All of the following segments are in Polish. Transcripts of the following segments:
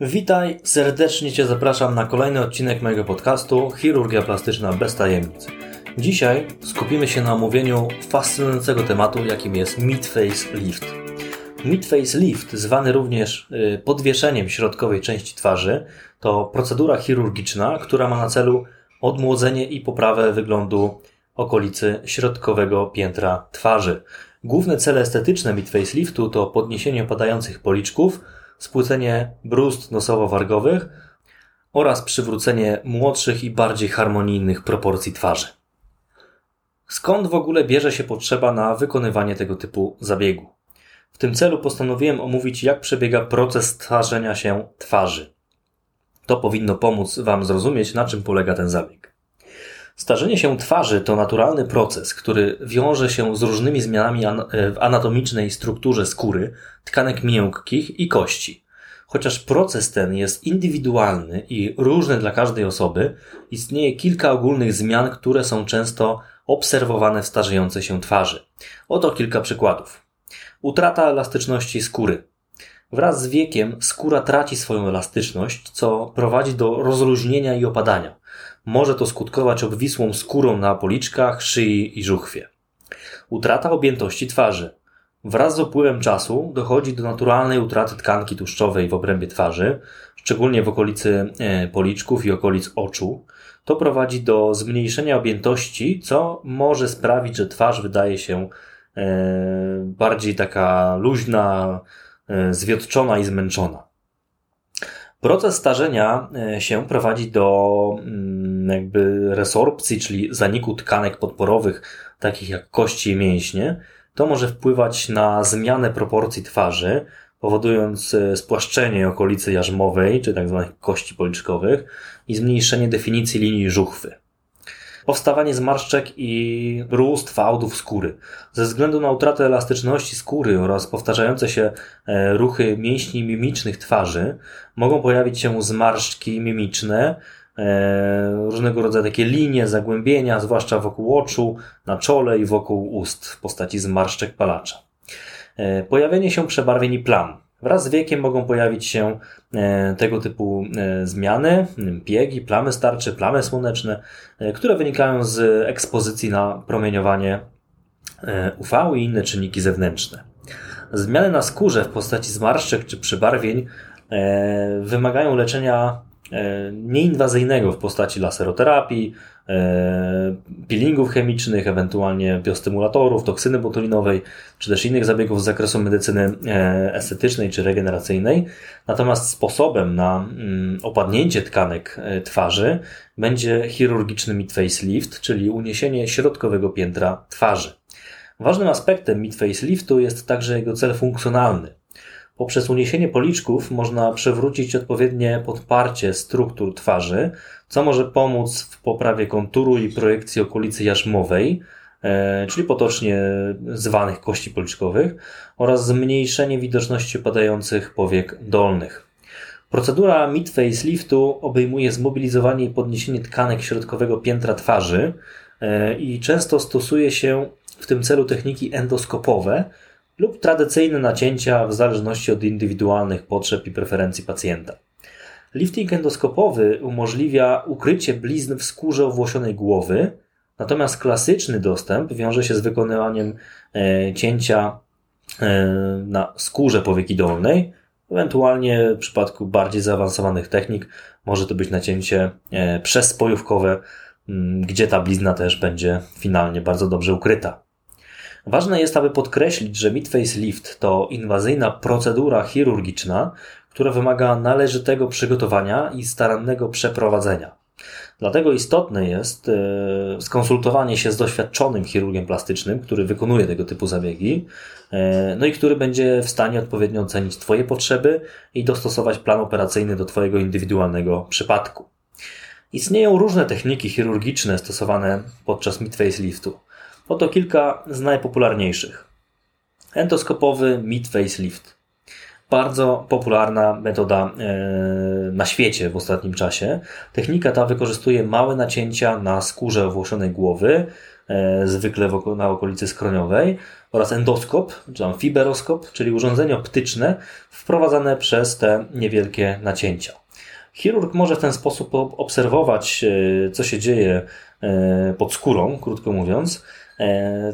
Witaj, serdecznie Cię zapraszam na kolejny odcinek mojego podcastu Chirurgia Plastyczna bez tajemnic. Dzisiaj skupimy się na omówieniu fascynującego tematu, jakim jest Mid-Face Lift. Mid-Face Lift, zwany również y, podwieszeniem środkowej części twarzy, to procedura chirurgiczna, która ma na celu odmłodzenie i poprawę wyglądu okolicy środkowego piętra twarzy. Główne cele estetyczne mid-face liftu to podniesienie opadających policzków, spłycenie brust nosowo-wargowych oraz przywrócenie młodszych i bardziej harmonijnych proporcji twarzy. Skąd w ogóle bierze się potrzeba na wykonywanie tego typu zabiegu? W tym celu postanowiłem omówić, jak przebiega proces starzenia się twarzy. To powinno pomóc Wam zrozumieć, na czym polega ten zabieg. Starzenie się twarzy to naturalny proces, który wiąże się z różnymi zmianami w anatomicznej strukturze skóry, tkanek miękkich i kości. Chociaż proces ten jest indywidualny i różny dla każdej osoby, istnieje kilka ogólnych zmian, które są często obserwowane w starzejącej się twarzy. Oto kilka przykładów. Utrata elastyczności skóry. Wraz z wiekiem skóra traci swoją elastyczność, co prowadzi do rozluźnienia i opadania. Może to skutkować obwisłą skórą na policzkach, szyi i żuchwie. Utrata objętości twarzy. Wraz z upływem czasu dochodzi do naturalnej utraty tkanki tłuszczowej w obrębie twarzy, szczególnie w okolicy e, policzków i okolic oczu. To prowadzi do zmniejszenia objętości, co może sprawić, że twarz wydaje się e, bardziej taka luźna, e, zwiotczona i zmęczona. Proces starzenia się prowadzi do mm, jakby resorpcji, czyli zaniku tkanek podporowych, takich jak kości i mięśnie, to może wpływać na zmianę proporcji twarzy, powodując e, spłaszczenie okolicy jarzmowej, czy tzw. Tak kości policzkowych i zmniejszenie definicji linii żuchwy. Powstawanie zmarszczek i róst fałdów skóry. Ze względu na utratę elastyczności skóry oraz powtarzające się e, ruchy mięśni mimicznych twarzy, mogą pojawić się zmarszczki mimiczne, E, różnego rodzaju takie linie, zagłębienia, zwłaszcza wokół oczu, na czole i wokół ust w postaci zmarszczek palacza. E, pojawienie się przebarwień i plam. Wraz z wiekiem mogą pojawić się e, tego typu zmiany, piegi, plamy starcze, plamy słoneczne, które wynikają z ekspozycji na promieniowanie UV i inne czynniki zewnętrzne. Zmiany na skórze w postaci zmarszczek czy przebarwień wymagają leczenia E, nieinwazyjnego w postaci laseroterapii, e, peelingów chemicznych, ewentualnie biostymulatorów, toksyny botulinowej, czy też innych zabiegów z zakresu medycyny e, estetycznej czy regeneracyjnej. Natomiast sposobem na mm, opadnięcie tkanek twarzy będzie chirurgiczny mid-facelift, czyli uniesienie środkowego piętra twarzy. Ważnym aspektem mid-faceliftu jest także jego cel funkcjonalny. Poprzez uniesienie policzków można przywrócić odpowiednie podparcie struktur twarzy, co może pomóc w poprawie konturu i projekcji okolicy jarzmowej, e, czyli potocznie zwanych kości policzkowych, oraz zmniejszenie widoczności opadających powiek dolnych. Procedura mid-face liftu obejmuje zmobilizowanie i podniesienie tkanek środkowego piętra twarzy e, i często stosuje się w tym celu techniki endoskopowe, lub tradycyjne nacięcia w zależności od indywidualnych potrzeb i preferencji pacjenta. Lifting endoskopowy umożliwia ukrycie blizn w skórze owłosionej głowy, natomiast klasyczny dostęp wiąże się z wykonywaniem e, cięcia e, na skórze powieki dolnej, ewentualnie w przypadku bardziej zaawansowanych technik może to być nacięcie e, przespojówkowe, gdzie ta blizna też będzie finalnie bardzo dobrze ukryta. Ważne jest, aby podkreślić, że midface lift to inwazyjna procedura chirurgiczna, która wymaga należytego przygotowania i starannego przeprowadzenia. Dlatego istotne jest e, skonsultowanie się z doświadczonym chirurgiem plastycznym, który wykonuje tego typu zabiegi, e, no i który będzie w stanie odpowiednio ocenić Twoje potrzeby i dostosować plan operacyjny do Twojego indywidualnego przypadku. Istnieją różne techniki chirurgiczne stosowane podczas midface liftu. Oto kilka z najpopularniejszych. Endoskopowy mid-face lift. Bardzo popularna metoda e, na świecie w ostatnim czasie. Technika ta wykorzystuje małe nacięcia na skórze owłosionej głowy e, zwykle na okolicy skroniowej, oraz endoskop, czy tam fiberoskop, czyli urządzenie optyczne wprowadzane przez te niewielkie nacięcia. Chirurg może w ten sposób obserwować, e, co się dzieje pod skórą, krótko mówiąc,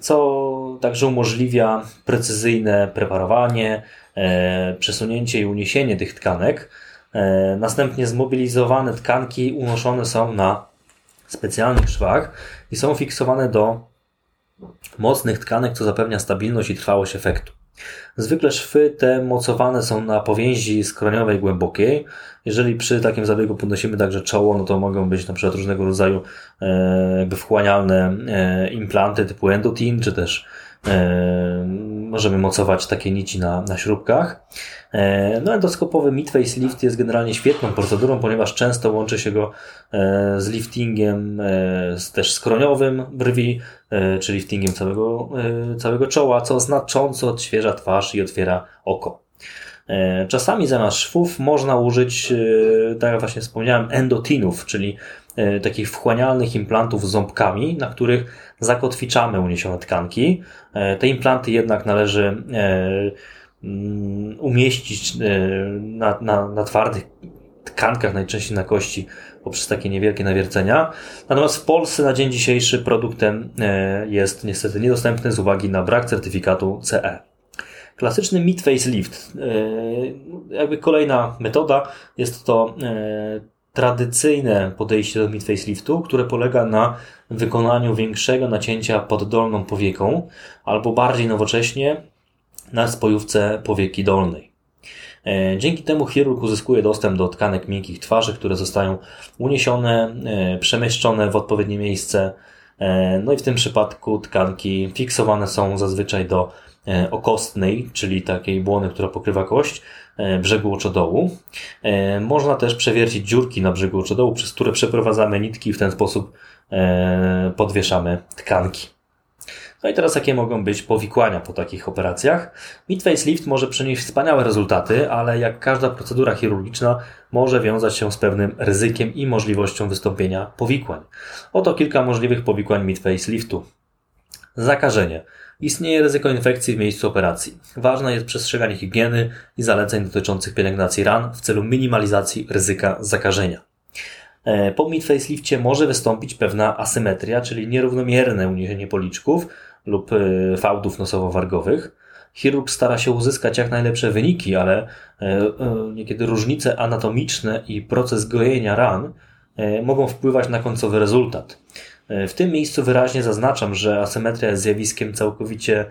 co także umożliwia precyzyjne preparowanie, przesunięcie i uniesienie tych tkanek. Następnie zmobilizowane tkanki unoszone są na specjalnych szwach i są fiksowane do mocnych tkanek, co zapewnia stabilność i trwałość efektu. Zwykle szwy te mocowane są na powięzi skroniowej głębokiej. Jeżeli przy takim zabiegu podnosimy także czoło, no to mogą być na przykład różnego rodzaju e, jakby wchłanialne e, implanty typu endotin, czy też e, możemy mocować takie nici na, na śrubkach. E, no endoskopowy midface lift jest generalnie świetną procedurą, ponieważ często łączy się go e, z liftingiem e, też skroniowym brwi, czy liftingiem całego, całego czoła, co znacząco odświeża twarz i otwiera oko. Czasami zamiast szwów można użyć, tak jak właśnie wspomniałem, endotinów, czyli takich wchłanialnych implantów z ząbkami, na których zakotwiczamy uniesione tkanki. Te implanty jednak należy Mm, umieścić e, na, na, na twardych tkankach, najczęściej na kości, poprzez takie niewielkie nawiercenia. Natomiast w Polsce na dzień dzisiejszy produktem e, jest niestety niedostępny z uwagi na brak certyfikatu CE. Klasyczny mid-face lift, e, jakby kolejna metoda, jest to tradycyjne podejście do mid-face liftu, które polega na wykonaniu większego nacięcia pod dolną powieką, albo bardziej nowocześnie na spojówce powieki dolnej. E, dzięki temu chirurg uzyskuje dostęp do tkanek miękkich twarzy, które zostają uniesione, e, przemieszczone w odpowiednie miejsce. E, no i w tym przypadku tkanki fiksowane są zazwyczaj do okostnej, czyli takiej błony, która pokrywa kość, brzegu oczodołu. Można też przewiercić dziurki na brzegu oczodołu, przez które przeprowadzamy nitki i w ten sposób podwieszamy tkanki. No i teraz jakie mogą być powikłania po takich operacjach? Midface lift może przynieść wspaniałe rezultaty, ale jak każda procedura chirurgiczna może wiązać się z pewnym ryzykiem i możliwością wystąpienia powikłań. Oto kilka możliwych powikłań midface liftu. Zakażenie. Istnieje ryzyko infekcji w miejscu operacji. Ważne jest przestrzeganie higieny i zaleceń dotyczących pielęgnacji ran w celu minimalizacji ryzyka zakażenia. E, po midfacelifcie może wystąpić pewna asymetria, czyli nierównomierne uniesienie policzków, lub y, fałdów nosowo-wargowych. Chirurg stara się uzyskać jak najlepsze wyniki, ale e, e, niekiedy różnice anatomiczne i proces gojenia ran e, mogą wpływać na końcowy rezultat. W tym miejscu wyraźnie zaznaczam, że asymetria jest zjawiskiem całkowicie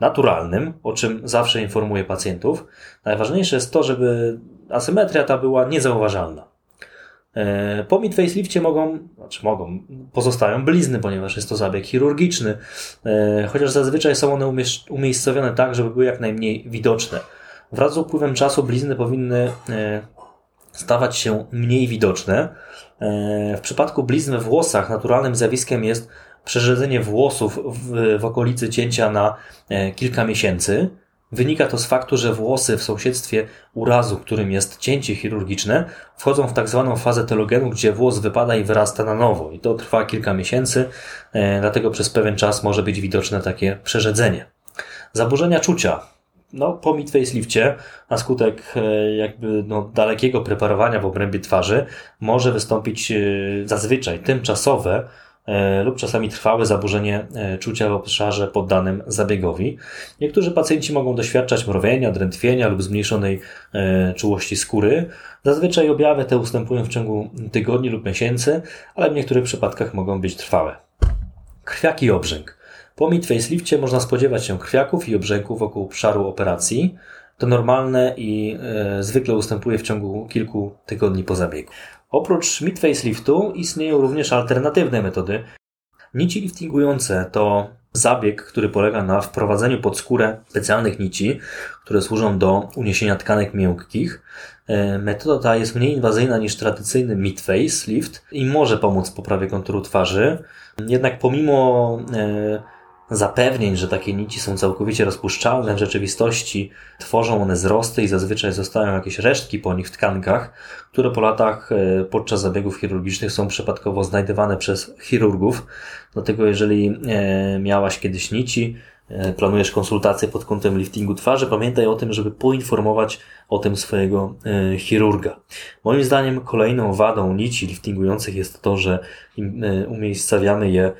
naturalnym, o czym zawsze informuję pacjentów. Najważniejsze jest to, żeby asymetria ta była niezauważalna. E, po mid-facelifcie mogą, znaczy mogą, pozostają blizny, ponieważ jest to zabieg chirurgiczny, e, chociaż zazwyczaj są one umiejscowione tak, żeby były jak najmniej widoczne. Wraz z upływem czasu blizny powinny e, stawać się mniej widoczne. W przypadku blizn we włosach naturalnym zjawiskiem jest przerzedzenie włosów w, w okolicy cięcia na kilka miesięcy. Wynika to z faktu, że włosy w sąsiedztwie urazu, którym jest cięcie chirurgiczne, wchodzą w tak zwaną fazę telogenu, gdzie włos wypada i wyrasta na nowo. I to trwa kilka miesięcy, e, dlatego przez pewien czas może być widoczne takie przerzedzenie. Zaburzenia czucia. No, po midfacelifcie, na skutek e, jakby no, dalekiego preparowania w obrębie twarzy, może wystąpić e, zazwyczaj tymczasowe E, lub czasami trwałe zaburzenie czucia w obszarze poddanym zabiegowi. Niektórzy pacjenci mogą doświadczać mrowienia, drętwienia lub zmniejszonej czułości skóry. Zazwyczaj objawy te ustępują w ciągu tygodni lub miesięcy, ale w niektórych przypadkach mogą być trwałe. Krwiak i obrzęk. Po mid-facelifcie można spodziewać się krwiaków i obrzęków wokół obszaru operacji. To normalne i e, zwykle ustępuje w ciągu kilku tygodni po zabiegu. Oprócz mid-faceliftu istnieją również alternatywne metody. Nici liftingujące to zabieg, który polega na wprowadzeniu pod skórę specjalnych nici, które służą do uniesienia tkanek miękkich. E, metoda ta jest mniej inwazyjna niż tradycyjny mid-face lift i może pomóc w poprawie konturu twarzy. Jednak pomimo e, zapewnień, że takie nici są całkowicie rozpuszczalne. W rzeczywistości tworzą one zrosty i zazwyczaj zostają jakieś resztki po nich w tkankach, które po latach e, podczas zabiegów chirurgicznych są przypadkowo znajdywane przez chirurgów. Dlatego jeżeli e, miałaś kiedyś nici, e, planujesz konsultację pod kątem liftingu twarzy, pamiętaj o tym, żeby poinformować o tym swojego chirurga. Moim zdaniem kolejną wadą nici liftingujących jest to, że umiejscawiamy je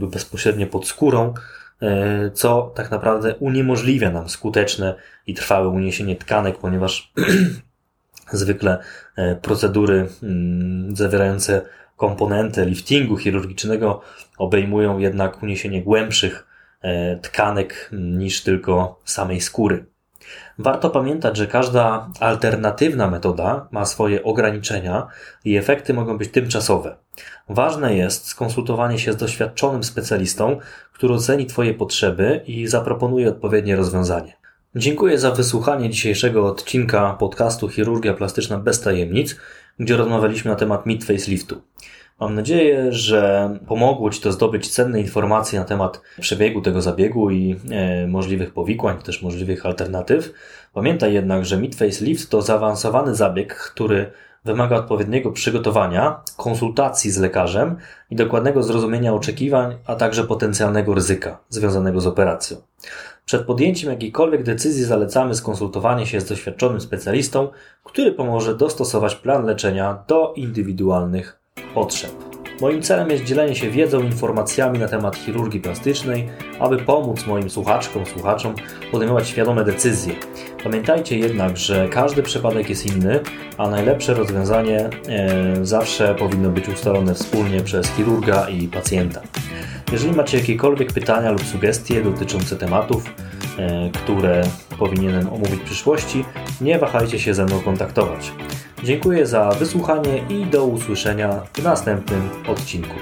bezpośrednio pod skórą, co tak naprawdę uniemożliwia nam skuteczne i trwałe uniesienie tkanek, ponieważ zwykle e, procedury mm, zawierające komponenty liftingu chirurgicznego obejmują jednak uniesienie głębszych e, tkanek niż tylko samej skóry. Warto pamiętać, że każda alternatywna metoda ma swoje ograniczenia i efekty mogą być tymczasowe. Ważne jest skonsultowanie się z doświadczonym specjalistą, który oceni Twoje potrzeby i zaproponuje odpowiednie rozwiązanie. Dziękuję za wysłuchanie dzisiejszego odcinka podcastu Chirurgia Plastyczna bez tajemnic, gdzie rozmawialiśmy na temat mid faceliftu. Mam nadzieję, że pomogło Ci to zdobyć cenne informacje na temat przebiegu tego zabiegu i e, możliwych powikłań, też możliwych alternatyw. Pamiętaj jednak, że mid facelift to zaawansowany zabieg, który wymaga odpowiedniego przygotowania, konsultacji z lekarzem i dokładnego zrozumienia oczekiwań, a także potencjalnego ryzyka związanego z operacją. Przed podjęciem jakiejkolwiek decyzji zalecamy skonsultowanie się z doświadczonym specjalistą, który pomoże dostosować plan leczenia do indywidualnych potrzeb. Moim celem jest dzielenie się wiedzą, informacjami na temat chirurgii plastycznej, aby pomóc moim słuchaczkom, słuchaczom podejmować świadome decyzje. Pamiętajcie jednak, że każdy przypadek jest inny, a najlepsze rozwiązanie e, zawsze powinno być ustalone wspólnie przez chirurga i pacjenta. Jeżeli macie jakiekolwiek pytania lub sugestie dotyczące tematów, e, które powinienem omówić w przyszłości, nie wahajcie się ze mną kontaktować. Dziękuję za wysłuchanie i do usłyszenia w następnym odcinku.